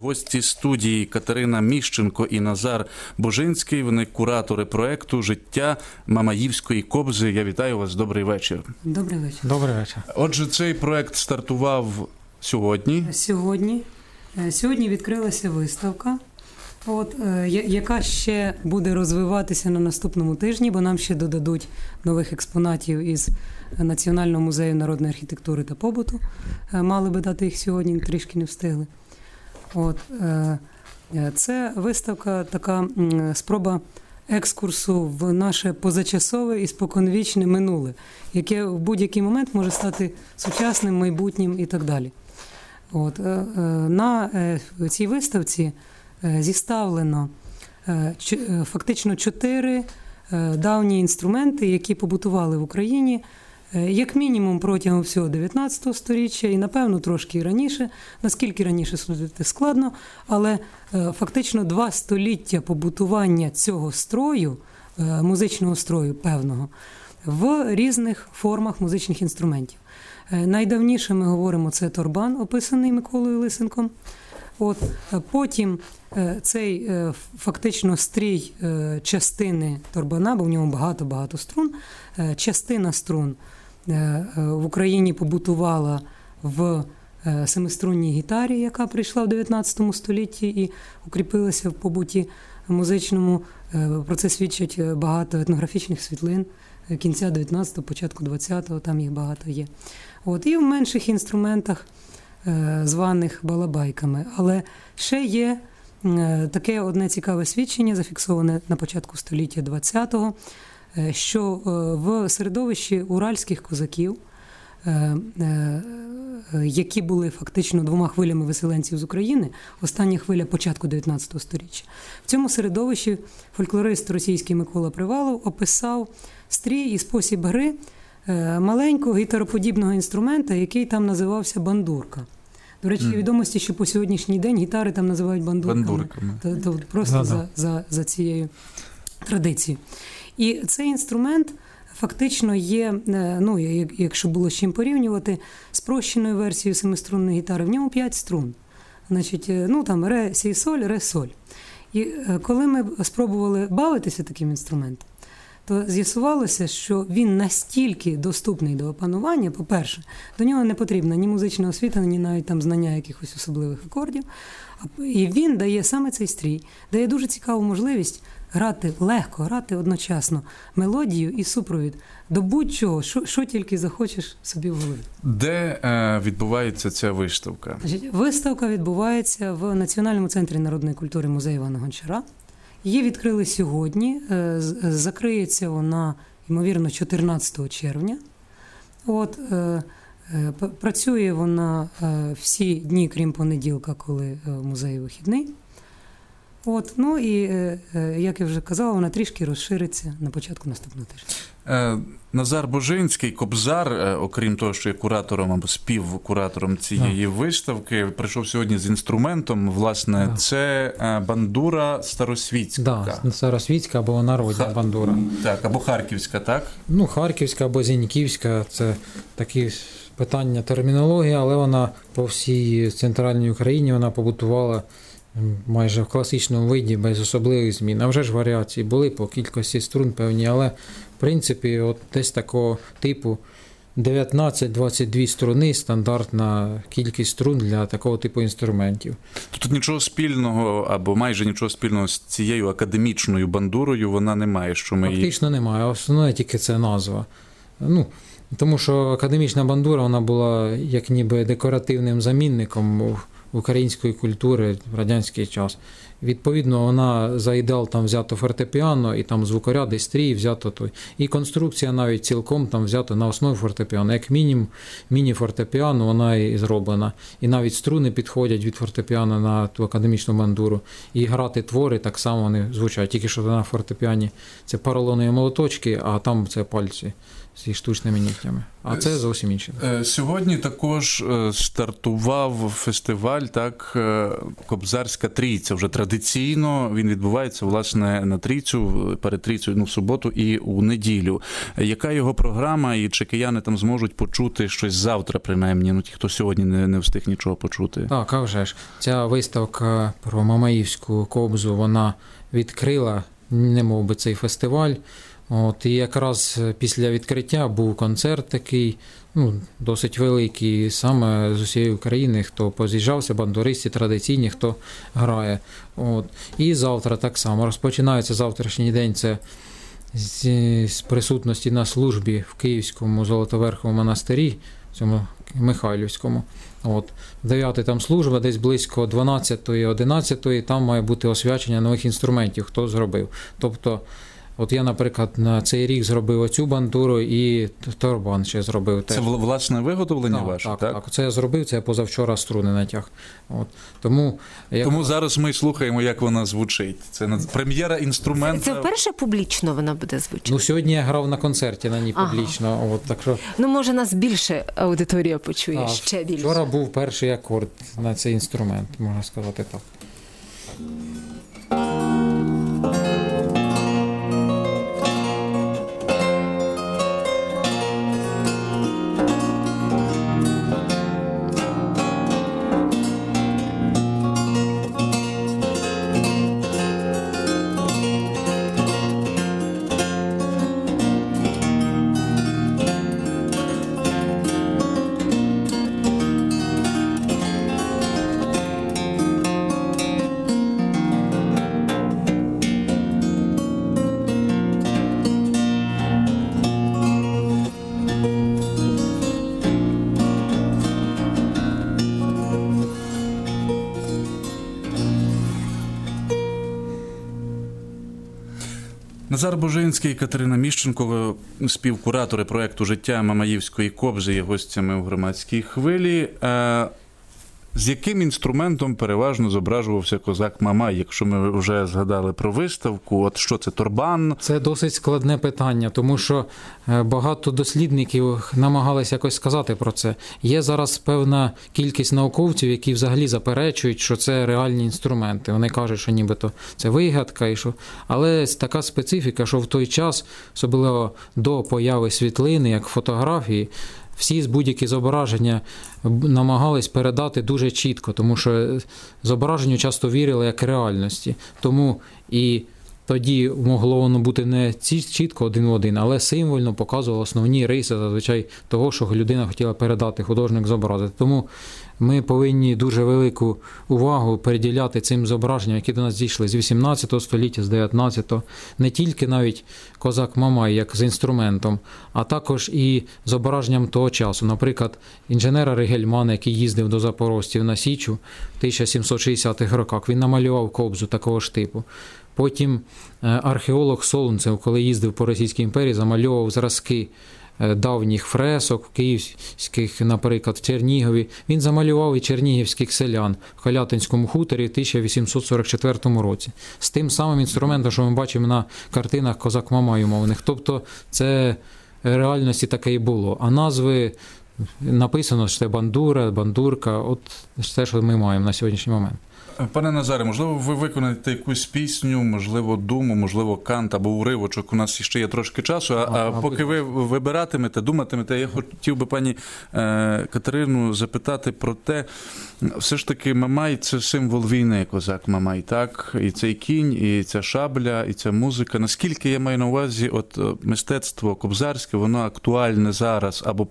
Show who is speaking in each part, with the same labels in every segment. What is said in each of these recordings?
Speaker 1: Гості студії Катерина Міщенко і Назар Божинський. Вони куратори проекту Життя Мамаївської кобзи. Я вітаю вас. Добрий вечір.
Speaker 2: Добрий вечір.
Speaker 3: Добрий вечір.
Speaker 1: Отже, цей проект стартував сьогодні.
Speaker 2: Сьогодні, е, сьогодні відкрилася виставка, от, е, яка ще буде розвиватися на наступному тижні, бо нам ще додадуть нових експонатів із Національного музею народної архітектури та побуту. Е, Мали би дати їх сьогодні, трішки не встигли. От, е, е, це виставка, така спроба екскурсу в наше позачасове і споконвічне минуле, яке в будь-який момент може стати сучасним, майбутнім і так далі. От, е, на цій виставці зіставлено фактично чотири давні інструменти, які побутували в Україні. Е, Як мінімум протягом всього 19 століття і напевно трошки раніше, наскільки раніше судити складно, але е, фактично два століття побутування цього строю, е, музичного строю певного, в різних формах музичних інструментів. Найдавніше ми говоримо це торбан, описаний Миколою Лисенком. От потім цей фактично стрій частини торбана, бо в ньому багато-багато струн. Частина струн в Україні побутувала в е, семиструнній гітарі, яка прийшла в 19 столітті і укріпилася в побуті музичному. Е, Про це свідчать е, багато етнографічних світлин е, кінця 19-го, початку 20-го, там їх багато є. От, і в менших інструментах, е, званих балабайками. Але ще є е, таке одне цікаве свідчення, зафіксоване на початку століття 20-го, е, що е, в середовищі уральських козаків, е, е, е, які були фактично двома хвилями виселенців з України, остання хвиля початку 19 століття. В цьому середовищі фольклорист російський Микола Привалов описав стрій і спосіб гри е, маленького гітароподібного інструмента, який там називався бандурка. До речі,
Speaker 1: Мгм.
Speaker 2: відомості, що по сьогоднішній день гітари там називають бандурками.
Speaker 1: Бандурками.
Speaker 2: То, то просто за, за, за цією традицією. І цей інструмент фактично є, е, ну, якщо було з чим порівнювати, спрощеною версією семиструнної гітари. В ньому 5 струн. Значить, е, ну там ре, сі, соль, ре, соль. І е, коли ми спробували бавитися таким інструментом, то з'ясувалося, що він настільки доступний до опанування, по-перше, до нього не потрібна ні музична освіта, ні навіть там знання якихось особливих акордів. І він дає саме цей стрій, дає дуже цікаву можливість грати легко, грати одночасно мелодію і супровід до будь-чого, що, що тільки захочеш собі в голові.
Speaker 1: Де е, відбувається ця виставка?
Speaker 2: Виставка відбувається в Національному центрі народної культури музею Івана Гончара. Її відкрили сьогодні. е, Закриється вона, ймовірно, 14 червня. От, е, е, працює вона е, всі дні, крім понеділка, коли е, в вихідний. От, ну і, е, е, як я вже казала, вона трішки розшириться на початку наступного тижня.
Speaker 1: Е, Назар Божинський, кобзар, окрім того, що є куратором або співкуратором цієї виставки, прийшов сьогодні з інструментом. Власне,
Speaker 3: Да.
Speaker 1: це бандура старосвітська.
Speaker 3: Да, старосвітська або народна
Speaker 1: Ха-
Speaker 3: бандура.
Speaker 1: Так, або харківська, так?
Speaker 3: Ну, харківська або зіньківська це такі питання термінології, але вона по всій центральній Україні вона побутувала майже в класичному виді без особливих змін. А вже ж варіації були по кількості струн певні, але в принципі, от десь такого типу 19-22 струни стандартна кількість струн для такого типу інструментів.
Speaker 1: Тут нічого спільного або майже нічого спільного з цією академічною бандурою вона не має, що ми її
Speaker 3: Фактично немає. Основне тільки це назва. Ну, тому що академічна бандура вона була як ніби декоративним замінником української культури в радянський час. Відповідно, вона за ідеал там взято фортепіано, і там звукоряд, і стрій взято той. І конструкція навіть цілком там взята на основі фортепіано. Як мінімум, міні-фортепіано вона і зроблена. І навіть струни підходять від фортепіано на ту академічну бандуру. І грати твори так само вони звучать. Тільки що на фортепіані це поролонові молоточки, а там це пальці зі штучними нігтями. А це зовсім інше.
Speaker 1: Е, Сьогодні також е, стартував фестиваль, так, е, Кобзарська трійця. Вже традиційно він відбувається власне на трійцю, перед трійцею, ну, в суботу і у неділю. Е, Яка його програма, і чи кияни там зможуть почути щось завтра, принаймні? Ну, ті, хто сьогодні не, не встиг нічого почути.
Speaker 3: Так, а вже ж. Ця виставка про Мамаївську кобзу вона відкрила, не би, цей фестиваль. От, і якраз після відкриття був концерт такий, ну, досить великий, саме з усієї України, хто поз'їжджався, бандуристи традиційні, хто грає. От. І завтра так само. Розпочинається завтрашній день. Це з, присутності на службі в Київському Золотоверховому монастирі, цьому Михайлівському. От. 9 там служба, десь близько 12-11, там має бути освячення нових інструментів, хто зробив. Тобто, от я, наприклад, на цей рік зробив оцю бандуру і торбан ще зробив.
Speaker 1: Це
Speaker 3: теж.
Speaker 1: вла- власне виготовлення
Speaker 3: так,
Speaker 1: ваше,
Speaker 3: так,
Speaker 1: так?
Speaker 3: так. Це я зробив, це я позавчора струни натяг. От. Тому, як...
Speaker 1: Тому зараз ми слухаємо, як вона звучить. Це над- прем'єра інструмента.
Speaker 4: Це вперше публічно вона буде звучати?
Speaker 3: ну, сьогодні я грав на концерті на ній
Speaker 4: Ага.
Speaker 3: публічно. От, так що,
Speaker 4: Ну, може, нас більше аудиторія почує,
Speaker 3: так,
Speaker 4: ще більше.
Speaker 3: Вчора був перший акорд на цей інструмент, можна сказати так.
Speaker 1: Назар Божинський, Катерина Міщенко, співкуратори проекту Життя Мамаївської кобзи є гостями у громадській хвилі. З яким інструментом переважно зображувався козак Мамай, якщо ми вже згадали про виставку? От що це торбан?
Speaker 3: Це досить складне питання, тому що е, багато дослідників намагалися якось сказати про це. Є зараз певна кількість науковців, які взагалі заперечують, що це реальні інструменти. Вони кажуть, що нібито це вигадка, і що. Але така специфіка, що в той час, особливо до появи світлини, як фотографії, всі з будь-які зображення намагались передати дуже чітко, тому що зображенню часто вірили як реальності. Тому і тоді могло воно бути не чітко один в один, але символьно показувало основні риси зазвичай того, що людина хотіла передати, художник зобразити. Тому ми повинні дуже велику увагу приділяти цим зображенням, які до нас дійшли з 18 століття, з 19-го. Не тільки навіть козак Мамай, як з інструментом, а також і зображенням того часу. Наприклад, інженера Ригельмана, який їздив до запорожців на Січу в 1760-х роках, він намалював кобзу такого ж типу. Потім е, археолог Солунцев, коли їздив по Російській імперії, замальовував зразки давніх фресок, київських, наприклад, в Чернігові. Він замалював і чернігівських селян в Халятинському хуторі в 1844 році. З тим самим інструментом, що ми бачимо на картинах козак Мамаю мовних. Тобто це реальності таке і було. А назви написано, що це бандура, бандурка, от те, що ми маємо на сьогоднішній момент.
Speaker 1: Пане Назаре, можливо, ви виконаєте якусь пісню, можливо, думу, можливо, кант або уривочок. У нас ще є трошки часу. А, а
Speaker 3: А,
Speaker 1: поки ви вибиратимете, думатимете, я хотів би пані е, Катерину запитати про те, все ж таки, Мамай це символ війни, козак Мамай, так? І цей кінь, і ця шабля, і ця музика. Наскільки я маю на увазі, от е, мистецтво кобзарське, воно актуальне зараз або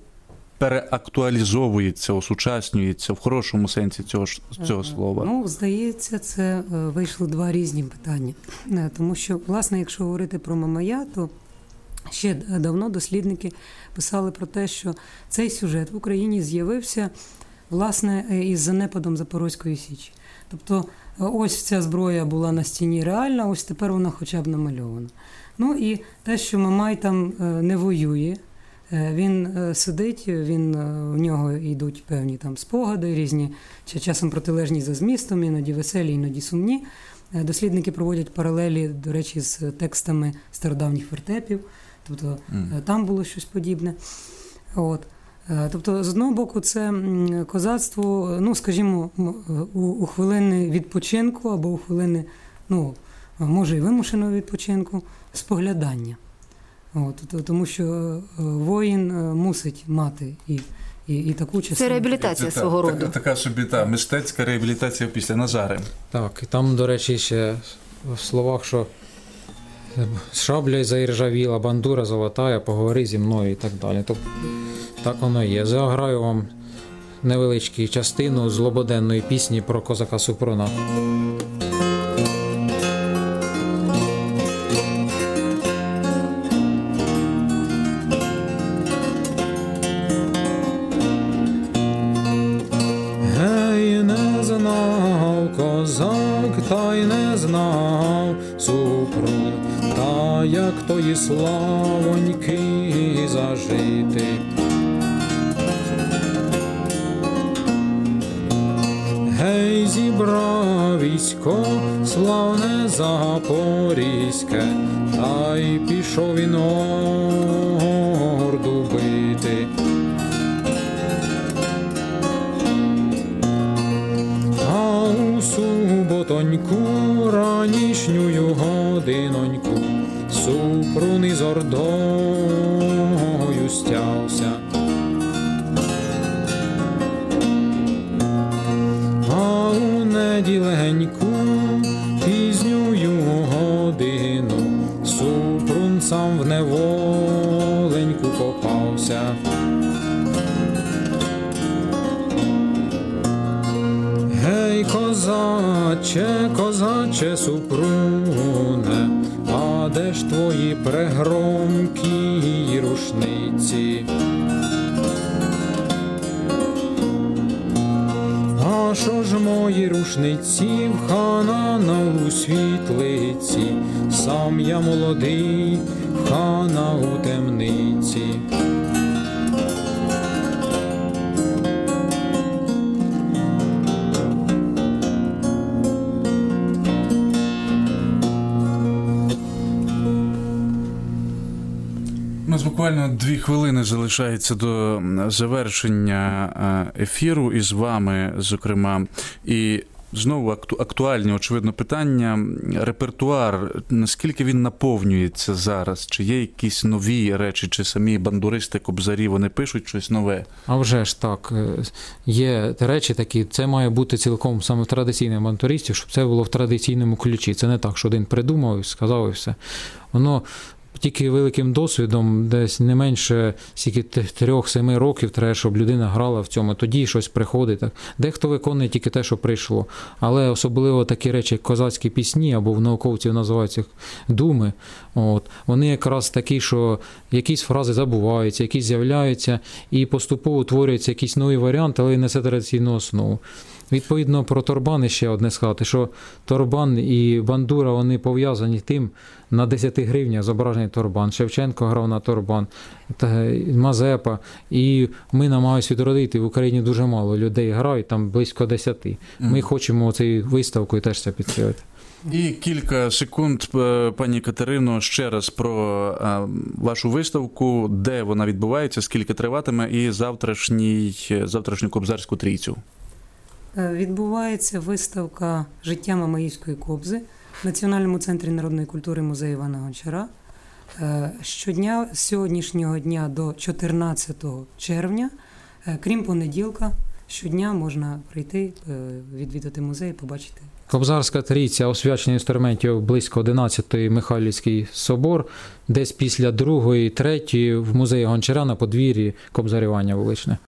Speaker 1: переактуалізовується, осучаснюється в хорошому сенсі цього ж- цього слова.
Speaker 2: Ну, здається, це е, вийшли два різні питання. Е, Тому що, власне, якщо говорити про Мамая, то ще давно дослідники писали про те, що цей сюжет в Україні з'явився власне е, із занепадом Запорозької Січі. Тобто, е, ось ця зброя була на стіні реальна, ось тепер вона хоча б намальована. Ну і те, що Мамай там е, не воює. Е, Він е, сидить, він е, в нього йдуть певні там спогади, різні чи часом протилежні за змістом, іноді веселі, іноді сумні. Дослідники проводять паралелі, до речі, з текстами стародавніх вертепів. Тобто. Е, там було щось подібне. От. Тобто, з одного боку, це козацтво, ну, скажімо, у, у хвилини відпочинку або у хвилини, ну, може, і вимушеного відпочинку, споглядання. От, тому що е, воїн е, мусить мати і, і, і таку частину.
Speaker 4: Це реабілітація
Speaker 1: Це
Speaker 4: свого
Speaker 1: та-
Speaker 4: роду.
Speaker 1: Така, така собі та мистецька реабілітація після Назари.
Speaker 3: Так, і там, до речі, ще в словах, що шабля заіржавіла, бандура золотая, поговори зі мною і так далі. Тобто так воно є. Заграю вам невеличку частину злободенної пісні про козака Супруна. Козак, та й не знав Супрун, та як тої славоньки зажити. Гей, зібрав військо, славне запорізьке, та й пішов він годину Супрун сам в неволеньку попався. Гей, козаче, козаче супруне, а де ж твої прегромкі рушниці? Що ж мої рушниці в хана на у світлиці? Сам я молодий, хана у темниці.
Speaker 1: Буквально дві хвилини залишається до завершення е, ефіру із вами, зокрема. І знову акту- актуальні, очевидно, питання. Репертуар, наскільки він наповнюється зараз? Чи є якісь нові речі, чи самі бандуристи, кобзарі, вони пишуть щось нове?
Speaker 3: А вже ж так, е, є речі такі, це має бути цілком саме в традиційних бандуристів, щоб це було в традиційному ключі. Це не так, що один придумав і сказав і все. Воно тільки великим досвідом, десь не менше стільки трьох-семи років треба, щоб людина грала в цьому. Тоді щось приходить. Так. Дехто виконує тільки те, що прийшло. Але особливо такі речі, як козацькі пісні, або в науковців називаються думи. От, вони якраз такі, що якісь фрази забуваються, якісь з'являються, і поступово утворюються якісь нові варіанти, але й несе традиційну основу. Відповідно, про Торбан ще одне сказати, що Торбан і Бандура вони пов'язані тим на 10 гривнях зображений Торбан. Шевченко грав на Торбан, Мазепа. І ми намагаємося відродити в Україні дуже мало людей грають, там близько 10. Ми хочемо цією виставкою теж це підтримати.
Speaker 1: І кілька секунд, пані Катерино, ще раз про вашу виставку, де вона відбувається, скільки триватиме, і завтрашній, завтрашню кобзарську трійцю.
Speaker 2: Е, Відбувається виставка Життя Мамаївської кобзи в Національному центрі народної культури музею Івана Гончара. Е, Щодня з сьогоднішнього дня до 14 червня, е, крім понеділка, щодня можна прийти, відвідати музей, побачити.
Speaker 3: Кобзарська трійця освячення інструментів близько 11-ї Михайлівський собор, десь після другої, третьої в музеї Гончара на подвір'ї кобзарювання вуличне.